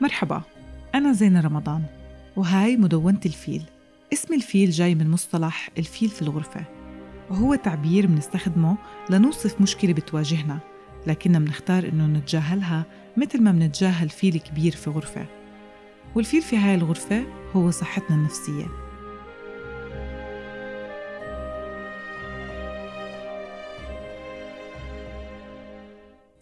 مرحبا أنا زينة رمضان وهاي مدونة الفيل. اسم الفيل جاي من مصطلح الفيل في الغرفة وهو تعبير بنستخدمه لنوصف مشكلة بتواجهنا لكننا بنختار إنه نتجاهلها مثل ما بنتجاهل فيل كبير في غرفة. والفيل في هاي الغرفة هو صحتنا النفسية.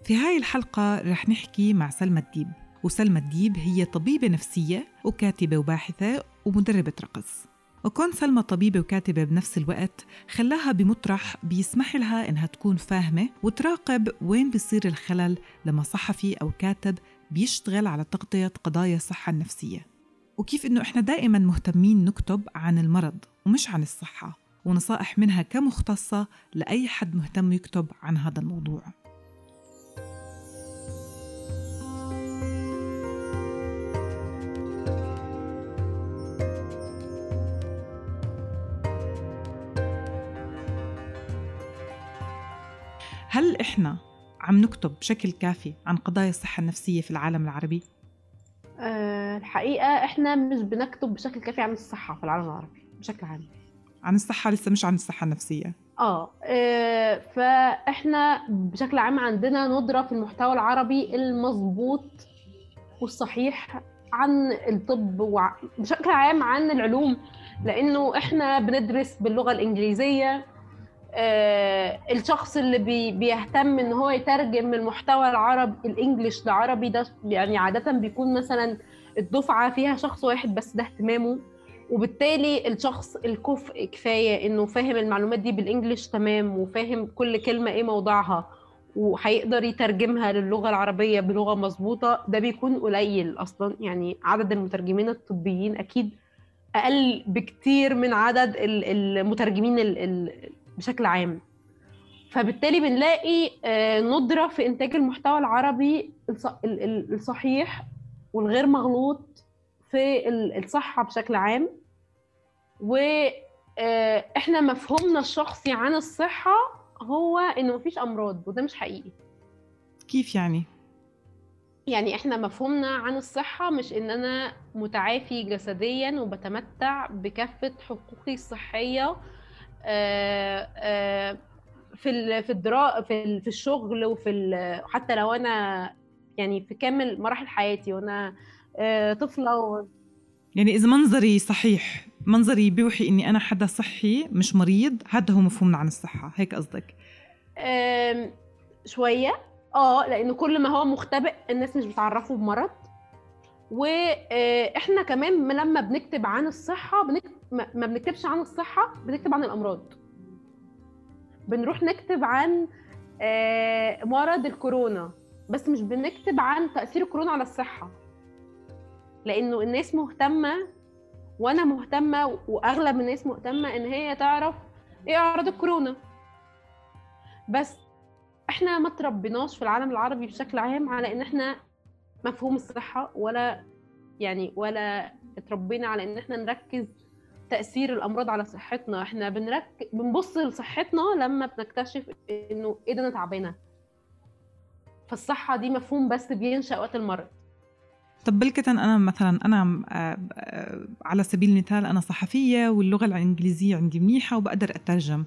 في هاي الحلقة رح نحكي مع سلمى الديب. وسلمى الديب هي طبيبة نفسية وكاتبة وباحثة ومدربة رقص. وكون سلمى طبيبة وكاتبة بنفس الوقت خلاها بمطرح بيسمح لها إنها تكون فاهمة وتراقب وين بيصير الخلل لما صحفي أو كاتب بيشتغل على تغطية قضايا الصحة النفسية. وكيف إنه إحنا دائما مهتمين نكتب عن المرض ومش عن الصحة ونصائح منها كمختصة لأي حد مهتم يكتب عن هذا الموضوع. هل إحنا عم نكتب بشكل كافي عن قضايا الصحة النفسية في العالم العربي؟ أه الحقيقة إحنا مش بنكتب بشكل كافي عن الصحة في العالم العربي بشكل عام عن الصحة لسه مش عن الصحة النفسية آه آه، فإحنا بشكل عام عندنا ندرة في المحتوى العربي المظبوط والصحيح عن الطب وبشكل عام عن العلوم لأنه إحنا بندرس باللغة الإنجليزية الشخص اللي بي بيهتم إن هو يترجم المحتوى العربي الإنجليش لعربي ده يعني عادة بيكون مثلا الدفعة فيها شخص واحد بس ده اهتمامه وبالتالي الشخص الكفء كفاية إنه فاهم المعلومات دي بالإنجليش تمام وفاهم كل كلمة إيه موضعها وهيقدر يترجمها للغة العربية بلغة مظبوطة ده بيكون قليل أصلا. يعني عدد المترجمين الطبيين أكيد أقل بكتير من عدد المترجمين بشكل عام. فبالتالي بنلاقي آه، ندرة في إنتاج المحتوى العربي الصحيح والغير مغلوط في الصحة بشكل عام. وإحنا آه، مفهومنا الشخصي عن الصحة هو إنه مفيش أمراض وده مش حقيقي. كيف يعني؟ يعني إحنا مفهومنا عن الصحة مش إن أنا متعافي جسديا وبتمتع بكافة حقوقي الصحية آه، في في الدرا في في الشغل وفي حتى لو أنا يعني في كامل مراحل حياتي وأنا آه، طفلة و... يعني إذا منظري صحيح منظري بيوحي إني أنا حدا صحي مش مريض هذا هو مفهومنا عن الصحة هيك قصدك؟ شوية. آه لأنه كل ما هو مختبئ الناس مش بتعرفه بمرض. وإحنا كمان لما بنكتب عن الصحة ما بنكتبش عن الصحة بنكتب عن الأمراض. بنروح نكتب عن آه، مرض الكورونا بس مش بنكتب عن تأثير الكورونا على الصحة. لأنه الناس مهتمة وأنا مهتمة وأغلب الناس مهتمة إن هي تعرف إيه أعراض الكورونا. بس إحنا ما تربيناش في العالم العربي بشكل عام على إن إحنا مفهوم الصحة ولا يعني ولا اتربينا على إن إحنا نركز تأثير الأمراض على صحتنا. إحنا بنركز بنبص لصحتنا لما بنكتشف إنه إيه ده أنا تعبانة. فالصحة دي مفهوم بس بينشأ وقت المرض. طب بلكة أنا مثلا أنا آه، آه، على سبيل المثال أنا صحفية واللغة الإنجليزية عندي منيحة وبقدر أترجم.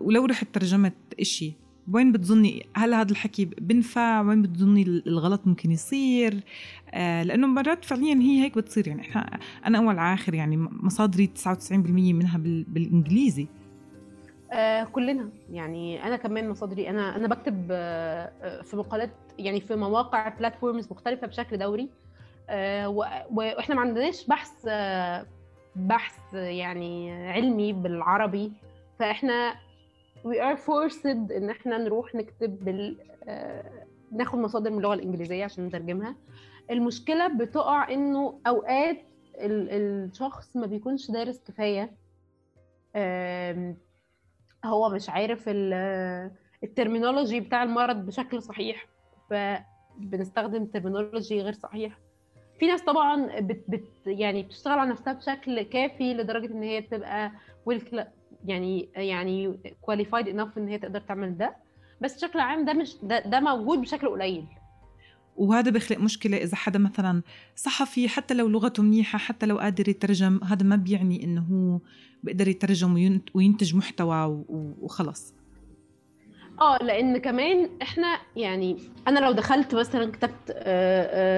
ولو رحت ترجمت إشي وين بتظني هل هذا الحكي بنفع؟ وين بتظني الغلط ممكن يصير؟ آه لأنه مرات فعليا هي هيك بتصير. يعني إحنا أنا أول عاخر يعني مصادري 99% منها بالإنجليزي. آه كلنا. يعني أنا كمان مصادري أنا أنا بكتب آه, آه، في مقالات يعني في مواقع بلاتفورمز مختلفة بشكل دوري. آه وإحنا ما عندناش بحث آه بحث يعني علمي بالعربي. فإحنا we are forced إن إحنا نروح نكتب بال آه، ناخد مصادر من اللغة الإنجليزية عشان نترجمها. المشكلة بتقع إنه أوقات الشخص ما بيكونش دارس كفاية. هو مش عارف ال terminology بتاع المرض بشكل صحيح فبنستخدم terminology غير صحيح. في ناس طبعا بت بت يعني بتشتغل على نفسها بشكل كافي لدرجة إن هي بتبقى يعني يعني qualified enough إن هي تقدر تعمل ده. بس بشكل عام ده مش ده, ده موجود بشكل قليل. وهذا بيخلق مشكلة إذا حدا مثلا صحفي حتى لو لغته منيحة حتى لو قادر يترجم هذا ما بيعني إنه هو بيقدر يترجم وينتج محتوى وخلص. آه لأن كمان إحنا يعني أنا لو دخلت مثلا كتبت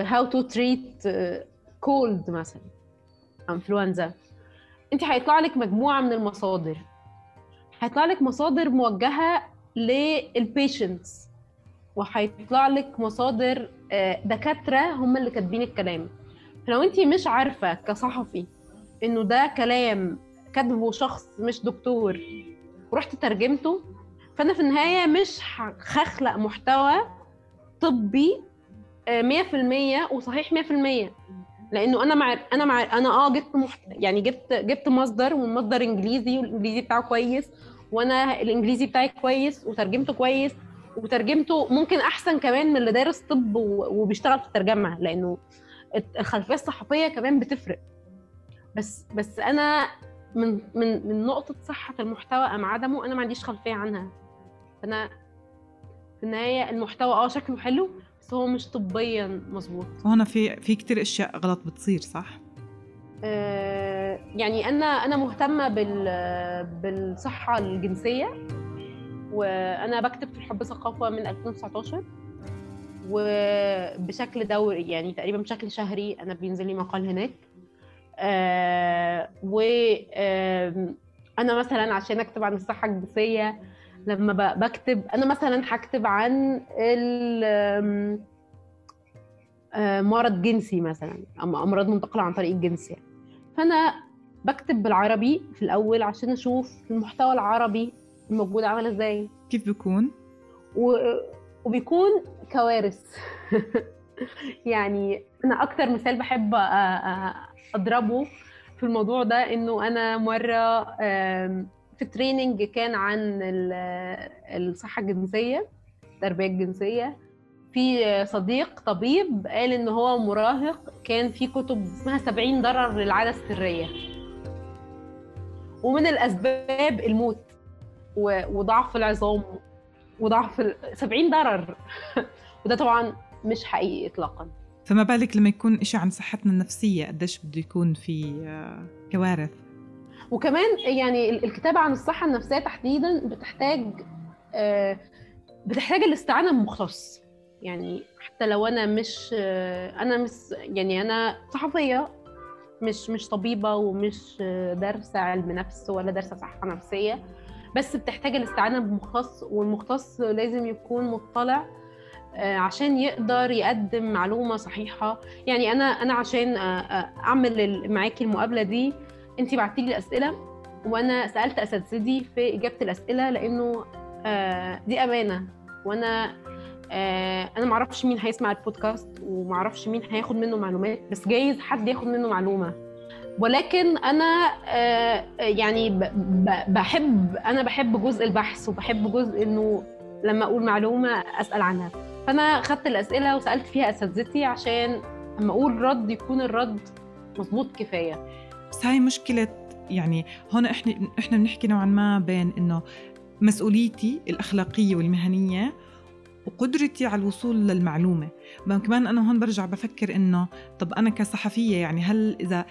how to treat cold مثلا انفلونزا انت هيطلع لك مجموعة من المصادر. هيطلع لك مصادر موجهة للبيشنتس وهيطلع لك مصادر آه، دكاترة هم اللي كاتبين الكلام. فلو انت مش عارفة كصحفي إنه ده كلام كاتبه شخص مش دكتور ورحت ترجمته فأنا في النهاية مش هخلق محتوى طبي 100% آه، وصحيح 100% لأنه أنا مع أنا مع أنا آه جبت محت... يعني جبت جبت مصدر ومصدر انجليزي والانجليزي بتاعه كويس وأنا الانجليزي بتاعي كويس وترجمته كويس وترجمته ممكن احسن كمان من اللي دارس طب وبيشتغل في الترجمة لأنه الخلفية الصحفية كمان بتفرق. بس بس أنا من من من نقطة صحة المحتوى ام عدمه أنا ما عنديش خلفية عنها. فانا في النهاية المحتوى آه شكله حلو بس هو مش طبيا مظبوط. هنا في في كثير أشياء غلط بتصير صح؟ آه يعني أنا أنا مهتمة بال بالصحة الجنسية وأنا بكتب في الحب ثقافة من 2019 وبشكل دوري يعني تقريبا بشكل شهري أنا بينزل لي مقال هناك. آه و آه أنا مثلا عشان أكتب عن الصحة الجنسية لما بكتب أنا مثلا هكتب عن آه، مرض جنسي مثلا أمراض منتقلة عن طريق الجنس يعني. فأنا بكتب بالعربي في الأول عشان أشوف المحتوى العربي الموجود عامل إزاي. كيف بيكون؟ و... وبيكون كوارث. يعني أنا أكتر مثال بحب أضربه في الموضوع ده إنه أنا مرة في تريننج كان عن الصحة الجنسية التربية الجنسية. في صديق طبيب قال إن هو مراهق كان في كتب اسمها 70 ضرر للعادة السرية. ومن الأسباب الموت وضعف العظام وضعف 70 ضرر. وده طبعا مش حقيقي اطلاقا. فما بالك لما يكون شيء عن صحتنا النفسية قديش بده يكون في آه، كوارث؟ وكمان يعني الكتابة عن الصحة النفسية تحديدا بتحتاج آه، بتحتاج الاستعانة بمختص. يعني حتى لو أنا مش آه، أنا مش يعني أنا صحفية مش مش طبيبة ومش دارسة علم نفس ولا دارسة صحة نفسية بس بتحتاج الاستعانة بمختص والمختص لازم يكون مطلع آه، عشان يقدر يقدم معلومة صحيحة. يعني أنا أنا عشان أعمل معاكي المقابلة دي انت بعتي لي اسئله وأنا سألت أساتذتي في إجابة الأسئلة لأنه آه دي أمانة. وأنا آه أنا ما أعرفش مين هيسمع البودكاست وما أعرفش مين هياخد منه معلومات بس جايز حد ياخد منه معلومة. ولكن أنا آه يعني بحب أنا بحب جزء البحث وبحب جزء إنه لما أقول معلومة أسأل عنها. فأنا خدت الأسئلة وسألت فيها أساتذتي عشان لما أقول رد يكون الرد مظبوط كفاية. بس هاي مشكلة يعني هون إحنا إحنا بنحكي نوعا ما بين إنه مسؤوليتي الأخلاقية والمهنية وقدرتي على الوصول للمعلومة. كمان أنا هون برجع بفكر إنه طب أنا كصحفية يعني هل إذا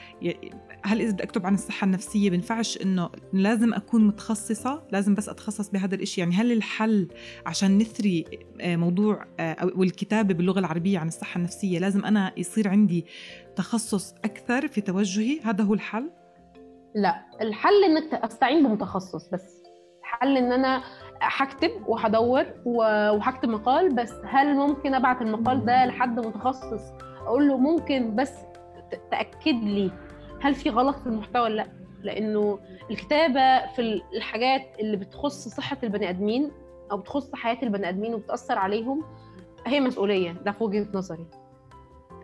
هل إذا بدي أكتب عن الصحة النفسية بنفعش إنه لازم أكون متخصصة؟ لازم بس أتخصص بهذا الإشي. يعني هل الحل عشان نثري آه، موضوع آه، أو الكتابة باللغة العربية عن الصحة النفسية لازم أنا يصير عندي تخصص أكثر في توجهي؟ هذا هو الحل؟ لا الحل إنك أستعين بمتخصص بس. الحل إن أنا هكتب وهدور وهكتب مقال بس. هل ممكن أبعت المقال ده لحد متخصص؟ أقول له ممكن بس تأكد لي. هل في غلط في المحتوى ولا لأ؟ لأنه الكتابة في الحاجات اللي بتخص صحة البني آدمين أو بتخص حياة البني آدمين وبتأثر عليهم هي مسؤولية. ده في وجهة نظري.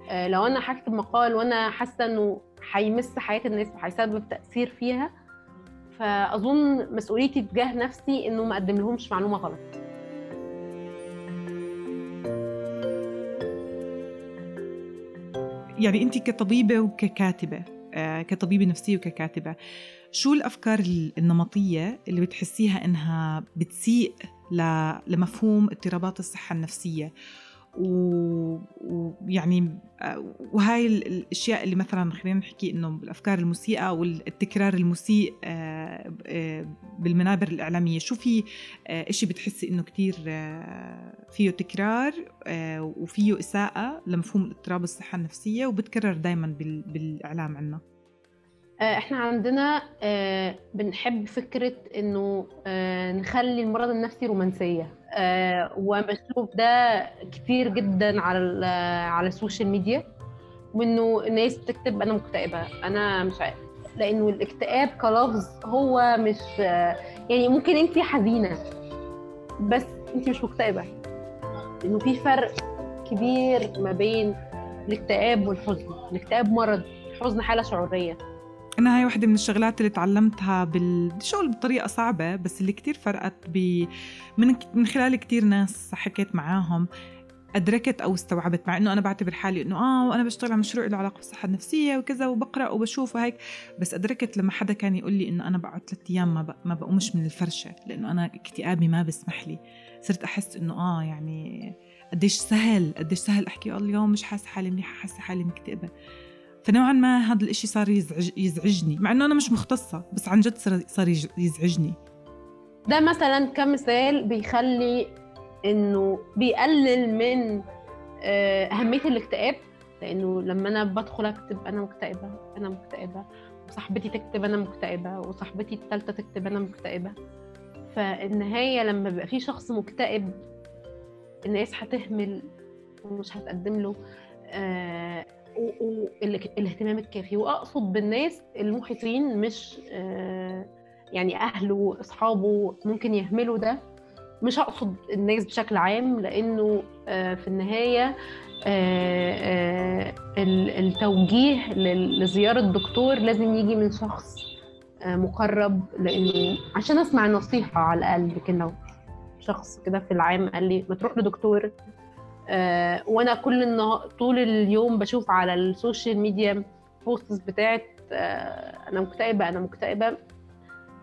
آه، لو أنا هكتب مقال وأنا حاسة إنه هيمس حياة الناس وهيسبب تأثير فيها فأظن مسؤوليتي تجاه نفسي إنه ما اقدم لهمش معلومة غلط. يعني انت كطبيبة وككاتبة آه، كطبيبه نفسيه وككاتبة. شو الأفكار النمطية اللي بتحسيها إنها بتسيء لمفهوم اضطرابات الصحة النفسية؟ ويعني وهاي الأشياء اللي مثلا خلينا نحكي إنه الأفكار المسيئة والتكرار المسيء آه، آه، بالمنابر الإعلامية. شو في آه، إشي بتحسي إنه كتير فيه تكرار وفيه إساءة لمفهوم اضطراب الصحة النفسية وبتكرر دائما بالإعلام عنا؟ إحنا عندنا بنحب فكرة إنه نخلي المرض النفسي رومانسية. آه وبشوف ده كتير جدا على على السوشيال ميديا وإنه الناس بتكتب أنا مكتئبة أنا مش عارف. لإنه الاكتئاب كلفظ هو مش يعني ممكن انت حزينة بس انت مش مكتئبة. إنه في فرق كبير ما بين الاكتئاب والحزن. الاكتئاب مرض الحزن حالة شعورية. أنا هاي واحدة من الشغلات اللي تعلمتها بالشغل بطريقة صعبة بس اللي كتير فرقت ب... من من خلال كتير ناس حكيت معاهم أدركت أو استوعبت مع إنه أنا بعتبر حالي إنه آه وأنا بشتغل على مشروع له علاقة بالصحة النفسية وكذا وبقرأ وبشوف وهيك بس أدركت لما حدا كان يقول لي إنه أنا بقعد ثلاث أيام ما, ما بقومش من الفرشة لأنه أنا اكتئابي ما بسمح لي. صرت أحس إنه آه يعني قديش سهل قديش سهل أحكي اليوم مش حاسة حالي منيحة حاسة حالي مكتئبة. فنوعا ما هذا الإشي صار يزعج يزعجني مع إنه أنا مش مختصة بس عن جد صار يزعجني. ده مثلا كمثال بيخلي إنه بيقلل من آه، أهمية الاكتئاب؟ لأنه لما أنا بدخل أكتب أنا مكتئبة أنا مكتئبة وصاحبتي تكتب أنا مكتئبة وصاحبتي التالتة تكتب أنا مكتئبة. فالنهاية لما بيبقى في شخص مكتئب الناس هتهمل ومش هتقدم له آه والاهتمام الكافي. وأقصد بالناس المحيطين مش آه، يعني أهله واصحابه ممكن يهملوا ده. مش اقصد الناس بشكل عام لأنه آه، في النهاية آه، التوجيه لزيارة الدكتور لازم يجي من شخص مقرب. لأنه عشان أسمع نصيحة على الاقل لو شخص كده في العام قال لي ما تروح لدكتور. آه، وأنا كل طول اليوم بشوف على ال social media posts بتاعت آه، أنا مكتئبة أنا مكتئبة.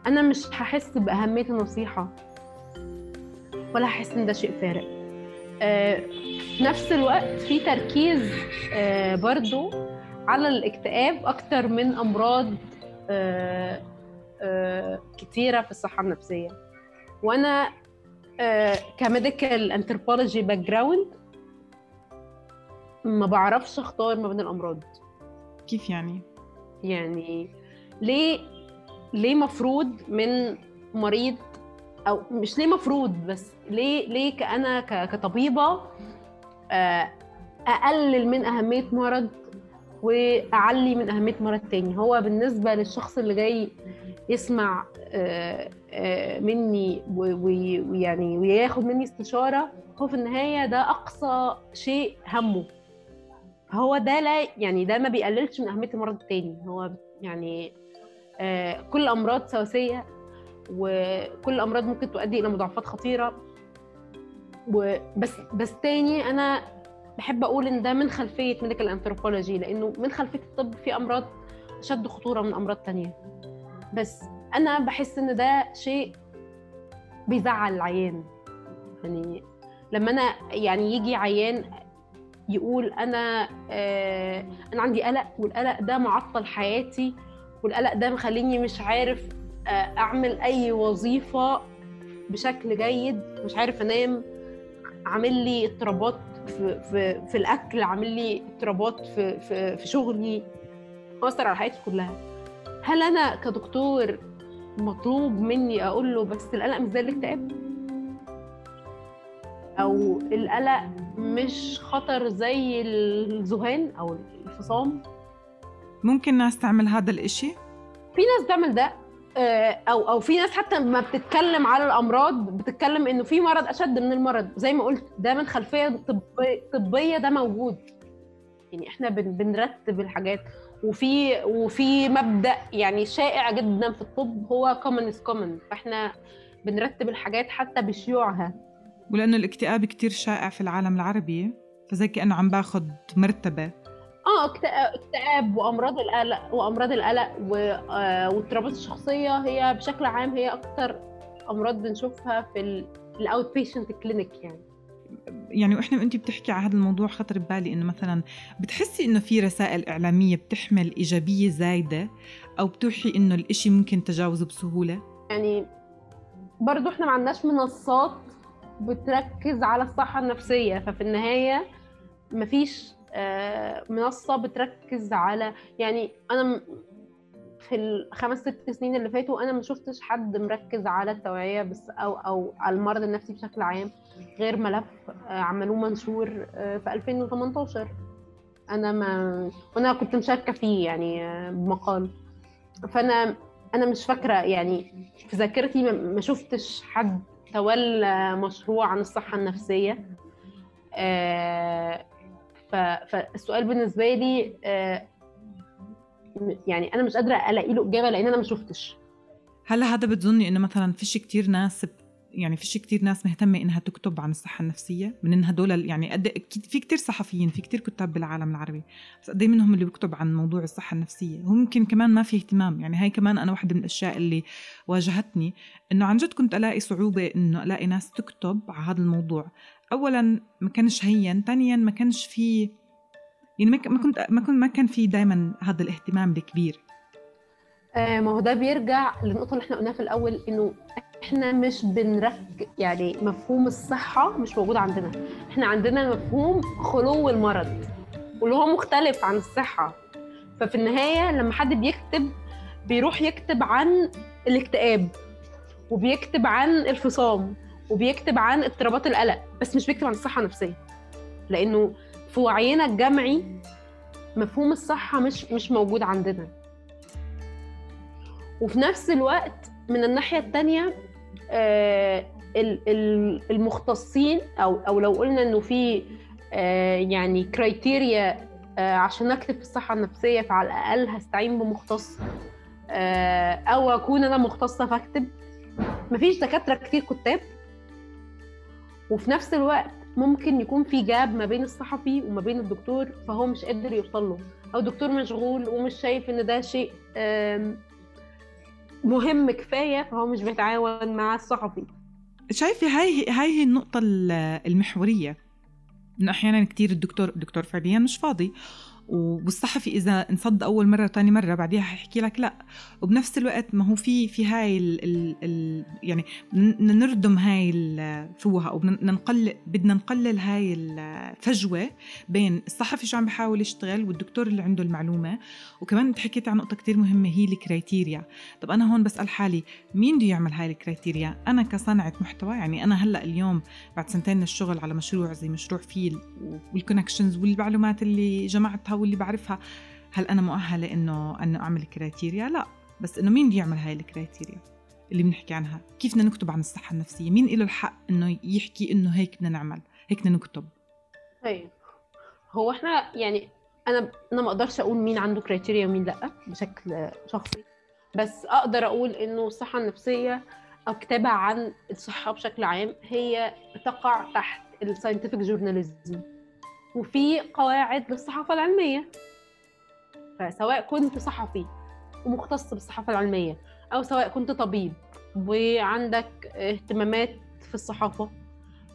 أنا مش هحس بأهمية النصيحة. ولا هحس إن ده شيء فارق. آه، في نفس الوقت في تركيز برضو على الاكتئاب أكتر من أمراض كتيرة في الصحة النفسية. وأنا ك medical anthropology background ما بعرفش اختار ما بين الامراض. كيف يعني؟ يعني ليه ليه مفروض من مريض أو مش ليه مفروض بس ليه ليه كأنا كطبيبة آه، أقلل من أهمية مرض وأعلي من أهمية مرض تاني؟ هو بالنسبة للشخص اللي جاي يسمع آه، آه، مني ويعني وياخد مني استشارة هو في النهاية ده أقصى شيء همه. هو ده لا يعني ده ما بيقللش من أهمية المرض التاني. هو يعني آه كل الامراض سواسية وكل الامراض ممكن تؤدي إلى مضاعفات خطيرة. وبس بس تاني أنا بحب أقول إن ده من خلفية medical anthropology لأنه من خلفية الطب في أمراض أشد خطورة من أمراض تانية. بس أنا بحس إن ده شيء بيزعل العيان. يعني لما أنا يعني يجي عيان يقول أنا آه أنا عندي قلق والقلق ده معطل حياتي والقلق ده مخليني مش عارف آه أعمل أي وظيفة بشكل جيد مش عارف أنام عامل لي اضطرابات في, في, في الأكل عامل لي اضطرابات في, في, في شغلي اثر على حياتي كلها. هل أنا كدكتور مطلوب مني أقول له بس القلق مش زي الاكتئاب أو القلق مش خطر زي الذهان أو الفصام ممكن ناس تعمل هذا الإشي؟ في ناس بتعمل ده آه، أو أو في ناس حتى ما بتتكلم على الأمراض بتتكلم إنه في مرض أشد من المرض. زي ما قلت ده من خلفية طبية ده موجود. يعني إحنا بنرتب الحاجات. وفي وفي مبدأ يعني شائع جدا في الطب هو common is common. فإحنا بنرتب الحاجات حتى بشيوعها. ولأنه الاكتئاب كتير شائع في العالم العربي فزي كأنه عم باخذ مرتبة. آه اكتئاب وأمراض القلق وأمراض القلق آه، واضطرابات الشخصية هي بشكل عام هي أكثر أمراض بنشوفها في ال outpatient clinic يعني. يعني وإحنا وانت بتحكي على هذا الموضوع خطر ببالي إنه مثلا بتحسي إنه في رسائل إعلامية بتحمل إيجابية زايدة أو بتوحي إنه الإشي ممكن تجاوزه بسهولة؟ يعني برضو إحنا ما عندناش منصات بتركز على الصحة النفسية. ففي النهاية مفيش آه، منصة بتركز على يعني أنا في الخمس ست سنين اللي فاتوا أنا ما شفتش حد مركز على التوعية بس أو أو على المرض النفسي بشكل عام غير ملف آه، عملوه منشور آه، في 2018 أنا ما وأنا كنت مشاركة فيه يعني بمقال. فأنا أنا مش فاكرة يعني في ذاكرتي ما شفتش حد تولى مشروع عن الصحة النفسية. فالسؤال بالنسبة لي آه، يعني أنا مش قادرة ألاقي له إجابة لأن أنا ما شفتش. هل هذا بتظني إنه مثلا فيش كتير ناس يعني فيش كتير ناس مهتمة إنها تكتب عن الصحة النفسية من إنها دول يعني قد في كتير صحفيين في كتير كتاب بالعالم العربي بس قد إيه منهم اللي بيكتب عن موضوع الصحة النفسية؟ هو ممكن كمان ما في اهتمام يعني هاي كمان أنا واحدة من الأشياء اللي واجهتني إنه عن جد كنت ألاقي صعوبة إنه ألاقي ناس تكتب على هذا الموضوع. أولا ما كانش هين ثانيا ما كانش في يعني ما كنت ما كنت ما كان في دائما هذا الاهتمام الكبير. آه ما هو ده بيرجع للنقطه اللي إحنا قلناها في الأول إنه إحنا مش بنرك يعني مفهوم الصحة مش موجود عندنا. إحنا عندنا مفهوم خلو المرض واللي هو مختلف عن الصحة. ففي النهاية لما حد بيكتب بيروح يكتب عن الاكتئاب وبيكتب عن الفصام وبيكتب عن اضطرابات القلق بس مش بيكتب عن الصحة النفسيه لأنه في وعينا الجمعي مفهوم الصحة مش مش موجود عندنا. وفي نفس الوقت من الناحية الثانية آه المختصين أو أو لو قلنا إنه في آه يعني كرايتيريا آه عشان أكتب في الصحة النفسية فعلى الأقل هستعين بمختص آه أو أكون أنا مختصة فأكتب. مفيش دكاترة كتير كتاب. وفي نفس الوقت ممكن يكون في جاب ما بين الصحفي وما بين الدكتور فهو مش قادر يوصل له. أو الدكتور مشغول ومش شايف إن ده شيء مهم كفاية فهو مش بيتعاون مع الصحفي. شايفة هاي هاي هي النقطة المحورية. إنه أحيانا كثير الدكتور الدكتور فعليا مش فاضي. والصحفي إذا انصد أول مرة وثاني مرة بعديها حيحكي لك لأ. وبنفس الوقت ما هو في في هاي ال ال يعني نردم هاي الفوهه أو بدنا نقلل بدنا نقلل هاي الفجوة بين الصحفي شو عم بيحاول يشتغل والدكتور اللي عنده المعلومة. وكمان انت حكيت عن نقطة كثير مهمة هي ال criteria طب أنا هون بسأل حالي مين بده يعمل هاي الكرايتيريا أنا كصانعه محتوى يعني أنا هلأ اليوم بعد سنتين من الشغل على مشروع زي مشروع فيل وال connections والمعلومات اللي جمعتها واللي بعرفها. هل أنا مؤهلة إنه أنه أعمل criteria لا. بس إنه مين بده يعمل هاي ال criteria اللي بنحكي عنها؟ كيف بدنا نكتب عن الصحة النفسية؟ مين له الحق إنه يحكي إنه هيك بدنا نعمل؟ هيك بدنا نكتب. طيب. هو إحنا يعني أنا أنا ما أقدرش أقول مين عنده criteria ومين لأ بشكل شخصي. بس أقدر أقول إنه الصحة النفسية أو كتابة عن الصحة بشكل عام هي تقع تحت ال scientific journalism وفي قواعد للصحافة العلمية. فسواء كنت صحفي ومختص بالصحافة العلمية أو سواء كنت طبيب وعندك اهتمامات في الصحافة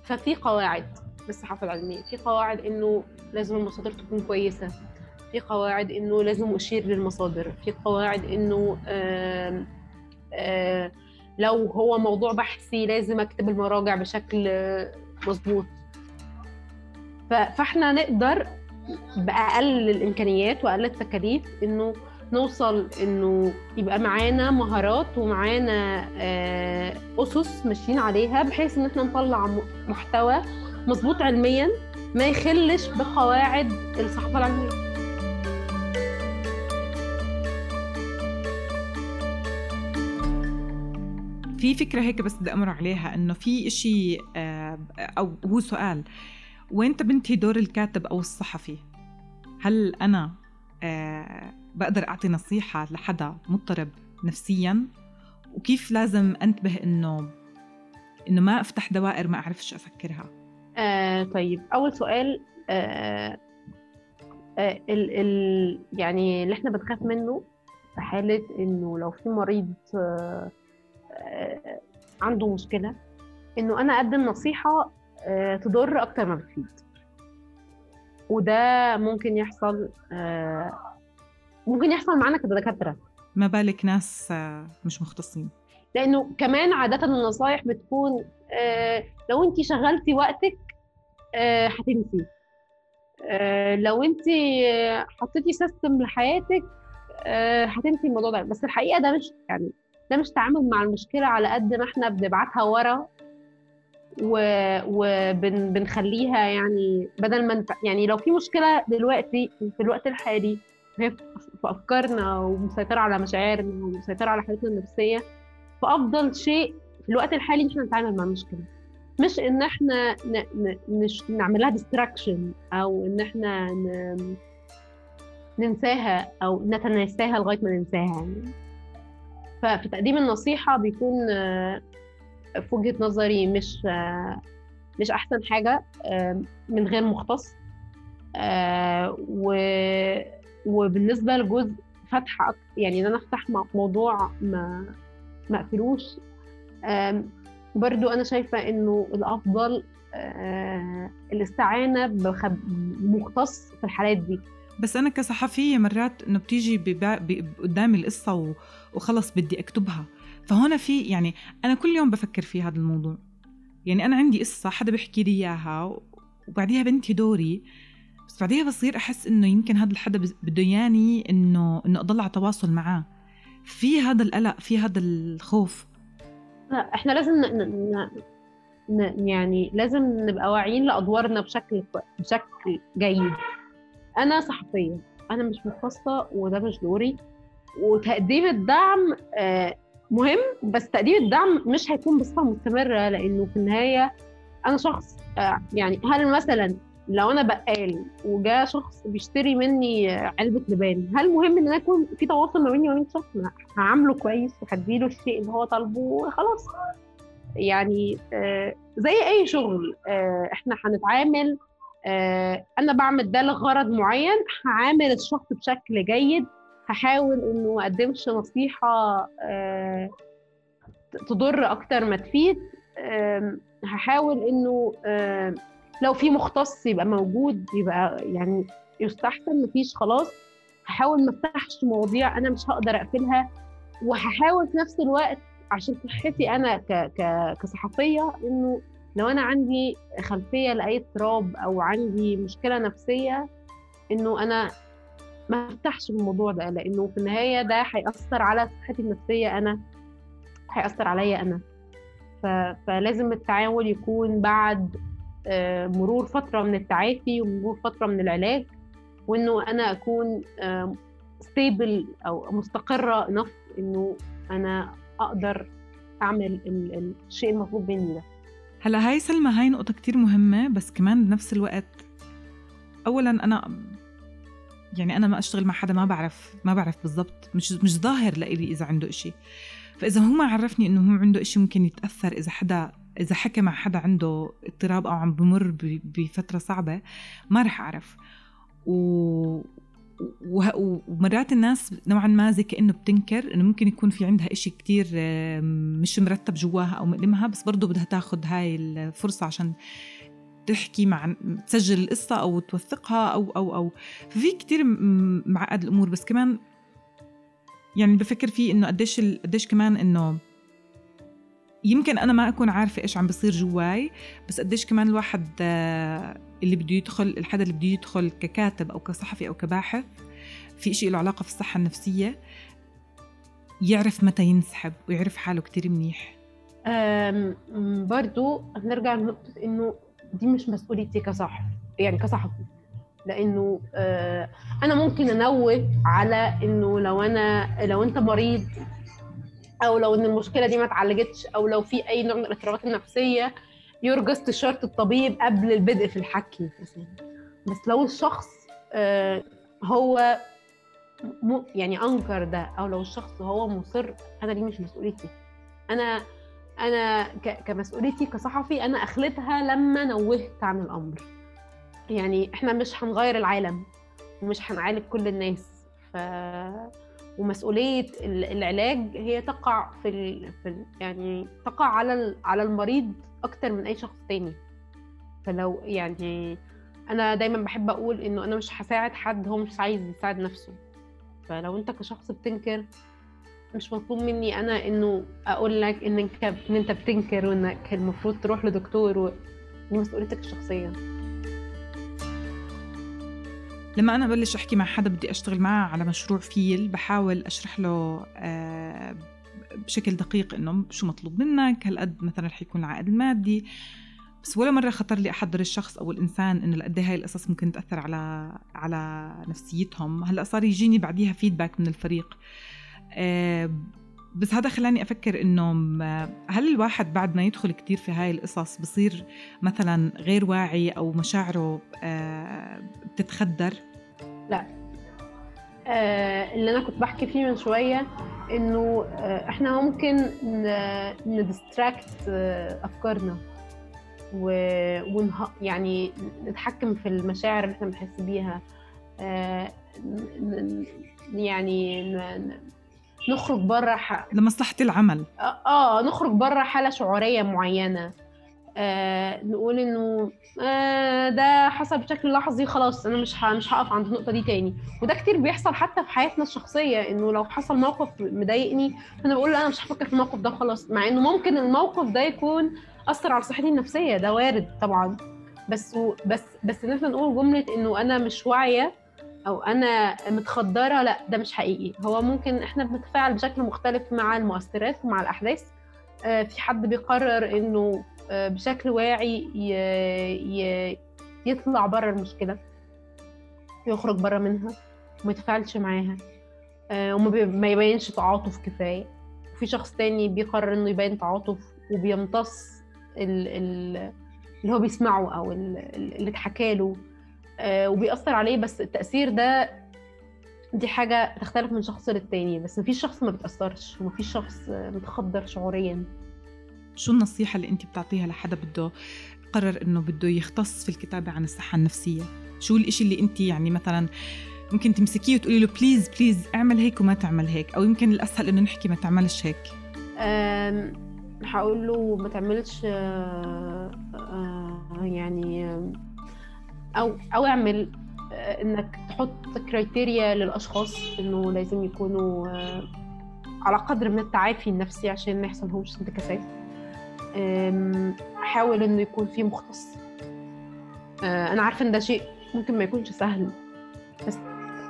ففي قواعد للصحافة العلمية. في قواعد إنه لازم المصادر تكون كويسة في قواعد إنه لازم أشير للمصادر في قواعد آآ لو هو موضوع بحثي لازم أكتب المراجع بشكل مظبوط. فاحنا نقدر بأقل الإمكانيات وأقل التكاليف إنه نوصل إنه يبقى معانا مهارات ومعانا آه، أسس ماشيين عليها بحيث إن إحنا نطلع محتوى مظبوط علميا ما يخلش بقواعد الصحافة العلمية. في فكرة هيك بس بدي أمر عليها إنه في إشي آه، أو هو سؤال وين بنتهي دور الكاتب أو الصحفي هل أنا آه بقدر أعطي نصيحة لحدا مضطرب نفسيا؟ وكيف لازم أنتبه إنه إنه ما أفتح دوائر ما أعرفش أفكرها؟ آه طيب أول سؤال آه آه ال ال يعني اللي إحنا بنخاف منه في حالة إنه لو في مريض آه آه عنده مشكلة إنه أنا أقدم نصيحة تضر أكتر ما بتفيد. وده ممكن يحصل آه، ممكن يحصل معانا كدكاترة. ما بالك ناس مش مختصين. لأنه كمان عادة النصايح بتكون لو انت شغلتي وقتك هتنسي. لو انت حطيتي سيستم لحياتك هتنسي الموضوع ده. بس الحقيقة ده مش يعني ده مش تعامل مع المشكلة على قد ما إحنا بنبعتها ورا وبنخليها يعني بدل ما يعني لو في مشكلة دلوقتي في الوقت الحالي هي في أفكارنا ومسيطرة على مشاعرنا ومسيطرة على حالتنا النفسية فأفضل شيء في الوقت الحالي إن إحنا نتعامل مع المشكلة مش إن إحنا ن... ن... نعمل لها ديستراكشن أو إن إحنا ن... ننساها أو نتناساها لغاية ما ننساها يعني. ففي تقديم النصيحة بيكون في وجهة نظري مش مش أحسن حاجة من غير مختص. وبالنسبة لجزء فتح يعني إن أنا أفتح موضوع ما ما أقفلوش. برضو أنا شايفة إنه الأفضل الاستعانة بمختص في الحالات دي. بس أنا كصحفية مرات إنه بتيجي قدامي القصة وخلص بدي أكتبها. فهون في يعني أنا كل يوم بفكر في هذا الموضوع. يعني أنا عندي قصة حدا بيحكي لي إياها وبعديها بنتي دوري. بس بعديها بصير أحس إنه يمكن هذا الحدا بده ياني إنه إنه أضل على تواصل معاه. في هذا القلق في هذا الخوف. لا إحنا لازم ن... ن... ن... يعني لازم نبقى واعيين لأدوارنا بشكل بشكل جيد. أنا صحفية أنا مش مختصة وده مش دوري. وتقديم الدعم آه، مهم بس تقديم الدعم مش هيكون بصفة مستمرة لأنه في النهاية أنا شخص آه، يعني هل مثلا لو أنا بقال وجاء شخص بيشتري مني علبة لبان هل مهم إن أنا يكون في تواصل ما بيني وبين الشخص هعامله كويس وهديله الشيء اللي هو طالبه وخلاص. يعني آه، زي أي شغل آه، إحنا هنتعامل أنا بعمل ده لغرض معين هعامل الشخص بشكل جيد هحاول إنه ما أقدمش نصيحة آه، تضر أكتر ما تفيد. هحاول إنه لو في مختص يبقى موجود يبقى يعني يستحسن مفيش خلاص. هحاول ما أفتحش مواضيع أنا مش هقدر أقفلها. وهحاول في نفس الوقت عشان صحتي أنا ك ك كصحفية إنه لو أنا عندي خلفية لأي اضطراب أو عندي مشكلة نفسية إنه أنا ما افتحش الموضوع ده لأنه في النهاية ده هيأثر على صحتي النفسية أنا هيأثر عليا أنا. فلازم التعامل يكون بعد آه، مرور فترة من التعافي ومرور فترة من العلاج وإنه أنا أكون ستيبل أو مستقرة نف إنه أنا أقدر أعمل الشيء المطلوب مني ده هلا هاي سلمى هاي نقطة كتير مهمة بس كمان بنفس الوقت اولا أنا يعني أنا ما أشتغل مع حدا ما بعرف ما بعرف بالضبط. مش مش ظاهر لإلي إذا عنده إشي. فإذا هو ما عرفني إنه هو عنده إشي ممكن يتأثر إذا حدا إذا حكى مع حدا عنده اضطراب أو عم بمر بفترة صعبة ما رح أعرف. و ومرات الناس نوعا ما زي كأنه بتنكر إنه ممكن يكون في عندها إشي كتير مش مرتب جواها أو مؤلمها بس برضه بدها تاخد هاي الفرصة عشان تحكي مع تسجل القصة أو توثقها أو أو أو. ففي كتير معقد الأمور بس كمان يعني بفكر فيه إنه قديش قديش كمان إنه يمكن أنا ما أكون عارفة إيش عم بصير جواي بس قديش كمان الواحد آه، اللي بده يدخل الحدا اللي بده يدخل ككاتب أو كصحفي أو كباحث في إشي له علاقة في الصحة النفسية يعرف متى ينسحب ويعرف حاله كتير منيح. برضو نرجع لنقطة إنه دي مش مسؤوليتي كصحفي يعني كصحفي لأنه آه أنا ممكن أنوه على إنه لو أنا لو أنت مريض أو لو إن المشكلة دي ما اتعالجتش أو لو في أي نوع من الاضطرابات النفسية يرجى استشاره الطبيب قبل البدء في الحكي بس لو الشخص آه هو يعني أنكر ده أو لو الشخص هو مصر أنا دي مش مسؤوليتي. أنا أنا كمسؤوليتي كصحفي أنا أخلتها لما نوهت عن الأمر. يعني إحنا مش هنغير العالم ومش هنعالج كل الناس. ف ومسؤولية العلاج هي تقع في ال... في ال... يعني تقع على. على المريض أكتر من أي شخص تاني. فلو يعني أنا دايما بحب أقول إنه أنا مش هساعد حد هو مش عايز يساعد نفسه. فلو أنت كشخص بتنكر مش مطلوب مني أنا إنه أقول لك إنك إن أنت بتنكر وإنك المفروض تروح لدكتور. دي مسؤوليتك الشخصية. لما أنا ببلش أحكي مع حدا بدي أشتغل معه على مشروع فيل بحاول أشرح له آه، بشكل دقيق إنه شو مطلوب منك هالقد مثلا رح يكون العائد المادي؟ بس ولا مرة خطر لي أحضر الشخص أو الإنسان انه قد إيه هاي القصص ممكن تأثر على على نفسيتهم. هلأ صار يجيني بعديها feedback من الفريق. بس هذا خلاني أفكر إنه هل الواحد بعد ما يدخل كتير في هاي القصص بصير مثلا غير واعي أو مشاعره آه، بتتخدر؟ لا. آه، اللي أنا كنت بحكي فيه من شوية إنه إحنا ممكن ندستراكت أفكارنا ونه... يعني نتحكم في المشاعر اللي إحنا بنحس بيها. يعني نخرج بره ح... لمصلحة العمل. آه, آه نخرج بره حالة شعورية معينة. آه نقول إنه آه ده حصل بشكل لحظي خلاص أنا مش مش هقف عند النقطة دي تاني. وده كتير بيحصل حتى في حياتنا الشخصية إنه لو حصل موقف مضايقني أنا بقول أنا مش هفكر في الموقف ده خلاص. مع إنه ممكن الموقف ده يكون أثر على صحتي النفسية ده وارد طبعا. بس بس بس ان إحنا نقول جملة إنه أنا مش واعية أو أنا متخدرة لأ ده مش حقيقي. هو ممكن إحنا بنتفاعل بشكل مختلف مع المؤثرات ومع الأحداث. آه، في حد بيقرر إنه آه، بشكل واعي يطلع بره المشكلة يخرج بره منها وما يتفاعلش معاها آه، وما يبينش تعاطف كفاية. وفي شخص تاني بيقرر إنه يبين تعاطف وبيمتص اللي هو بيسمعه أو اللي اتحكى له. وبيأثر عليه بس التأثير ده دي حاجة تختلف من شخص للتاني بس مفيش شخص ما بتأثرش ومفيش شخص متخدر شعوريا. شو النصيحة اللي أنت بتعطيها لحدا بده قرر إنه بده يختص في الكتابة عن الصحة النفسية؟ شو الإشي اللي أنت يعني مثلا ممكن تمسكيه وتقولي له please please اعمل هيك وما تعمل هيك؟ أو يمكن الأسهل إنه نحكي ما تعملش هيك. هقول له ما تعملش آه، آه، يعني أو أو أعمل آه، إنك تحط كرايتيريا للأشخاص إنه لازم يكونوا آه، على قدر من التعافي النفسي عشان ما يحصلهمش انتكاسات. حاول إنه يكون في مختص. آه، أنا عارفة إن ده شيء ممكن ما يكونش سهل بس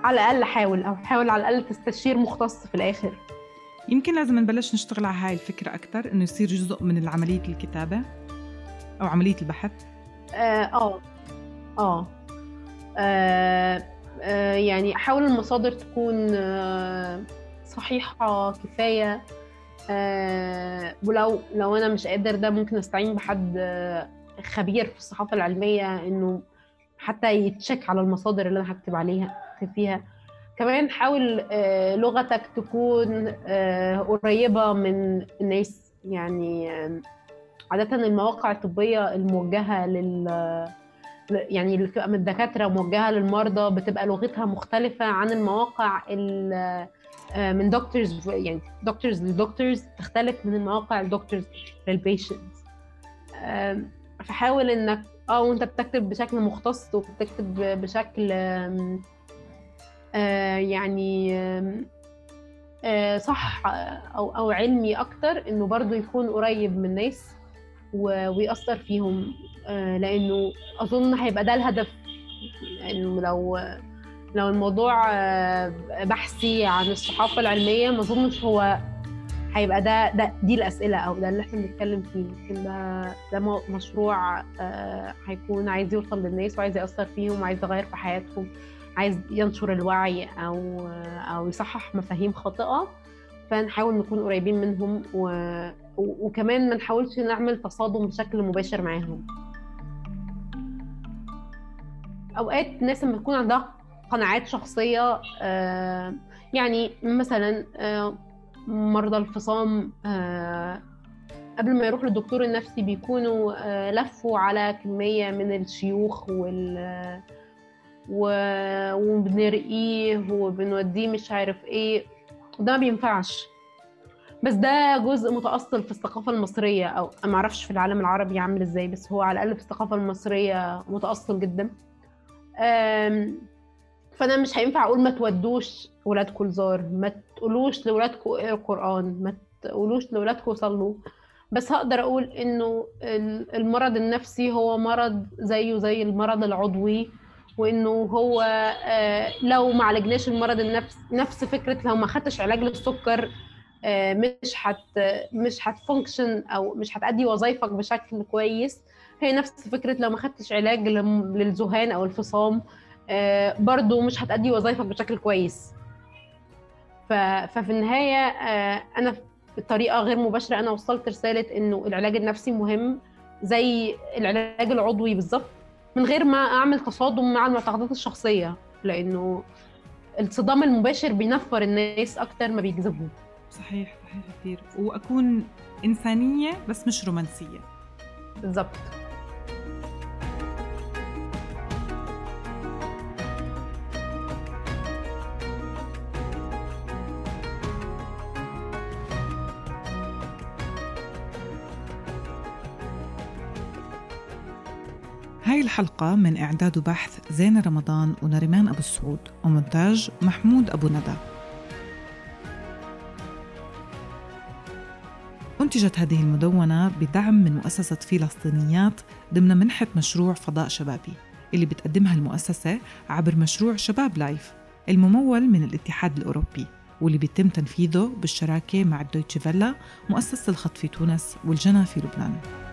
على الأقل حاول أو حاول على الأقل تستشير مختص في الآخر. يمكن لازم نبلش نشتغل على هاي الفكرة أكثر إنه يصير جزء من عملية الكتابة أو عملية البحث. آه. آه, آه, آه يعني احاول المصادر تكون آه صحيحة كفاية. آه ولو لو أنا مش قادر ده ممكن أستعين بحد آه خبير في الصحافة العلمية إنه حتى يتشك على المصادر اللي أنا هكتب عليها فيها. كمان حاول آه لغتك تكون آه قريبة من الناس. يعني آه عادة المواقع الطبية الموجهة لل يعني اللي بتبقى من الدكاترة موجهه للمرضى بتبقى لغتها مختلفة عن المواقع آه، من دكتورز يعني دكتورز لدكتورز تختلف من المواقع الدكتورز للبيشنتس فحاول إنك آه وأنت بتكتب بشكل مختص وبتكتب بشكل آه، يعني آه، صح أو أو علمي أكتر إنه برضو يكون قريب من الناس ويأثر فيهم لأنه أظن هيبقى ده الهدف. انه لو لو الموضوع آه، بحثي عن الصحافة العلمية ما أظنش هو هيبقى ده ده دي الأسئلة أو ده اللي إحنا بنتكلم فيه. يمكن ده ده مشروع آه، هيكون عايز يوصل للناس وعايز يأثر فيهم وعايز يغير في حياتهم عايز ينشر الوعي أو أو يصحح مفاهيم خاطئة. فنحاول نكون قريبين منهم و... وكمان ما نحاولش نعمل تصادم بشكل مباشر معاهم. أوقات ناس لما تكون عندها قناعات شخصية آه، يعني مثلا آه، مرضى الفصام آه، قبل ما يروح للدكتور النفسي بيكونوا لفوا على كمية من الشيوخ وال وبنرقيه وبنوديه مش عارف إيه. ده ما بينفعش. بس ده جزء متأصل في الثقافة المصرية أو ما أعرفش في العالم العربي عامل إزاي بس هو على الأقل في الثقافة المصرية متأصل جدا. فأنا مش هينفع أقول ما تودوش ولادكم الزار ما تقولوش لولادكم اقروا قرآن ما تقولوش لولادكم صلوا. بس هقدر أقول إنه المرض النفسي هو مرض زيه زي المرض العضوي وانه هو آه، لو ما عالجناش المرض النفس نفس فكرة لو ما خدتش علاج للسكر آه، مش هت مش هتفانكشن أو مش هتأدي وظائفك بشكل كويس. هي نفس فكرة لو ما خدتش علاج للذهان أو الفصام آه، برضو مش هتأدي وظائفك بشكل كويس. ففي النهاية أنا بطريقة غير مباشرة أنا وصلت رسالة إنه العلاج النفسي مهم زي العلاج العضوي بالظبط من غير ما أعمل تصادم مع المعتقدات الشخصية لأنه الصدام المباشر بينفر الناس أكتر ما بيجذبهم صحيح صحيح كثير. وأكون إنسانية بس مش رومانسية. بالضبط الحلقة من إعداد وبحث زينة رمضان ونريمان أبو السعود ومونتاج محمود أبو ندى. أنتجت هذه المدونة بدعم من مؤسسة فلسطينيات ضمن منحة مشروع فضاء شبابي اللي بتقدمها المؤسسة عبر مشروع شباب لايف الممول من الاتحاد الأوروبي واللي بيتم تنفيذه بالشراكة مع الدويتشي فيلا مؤسسة الخط في تونس والجنى في لبنان.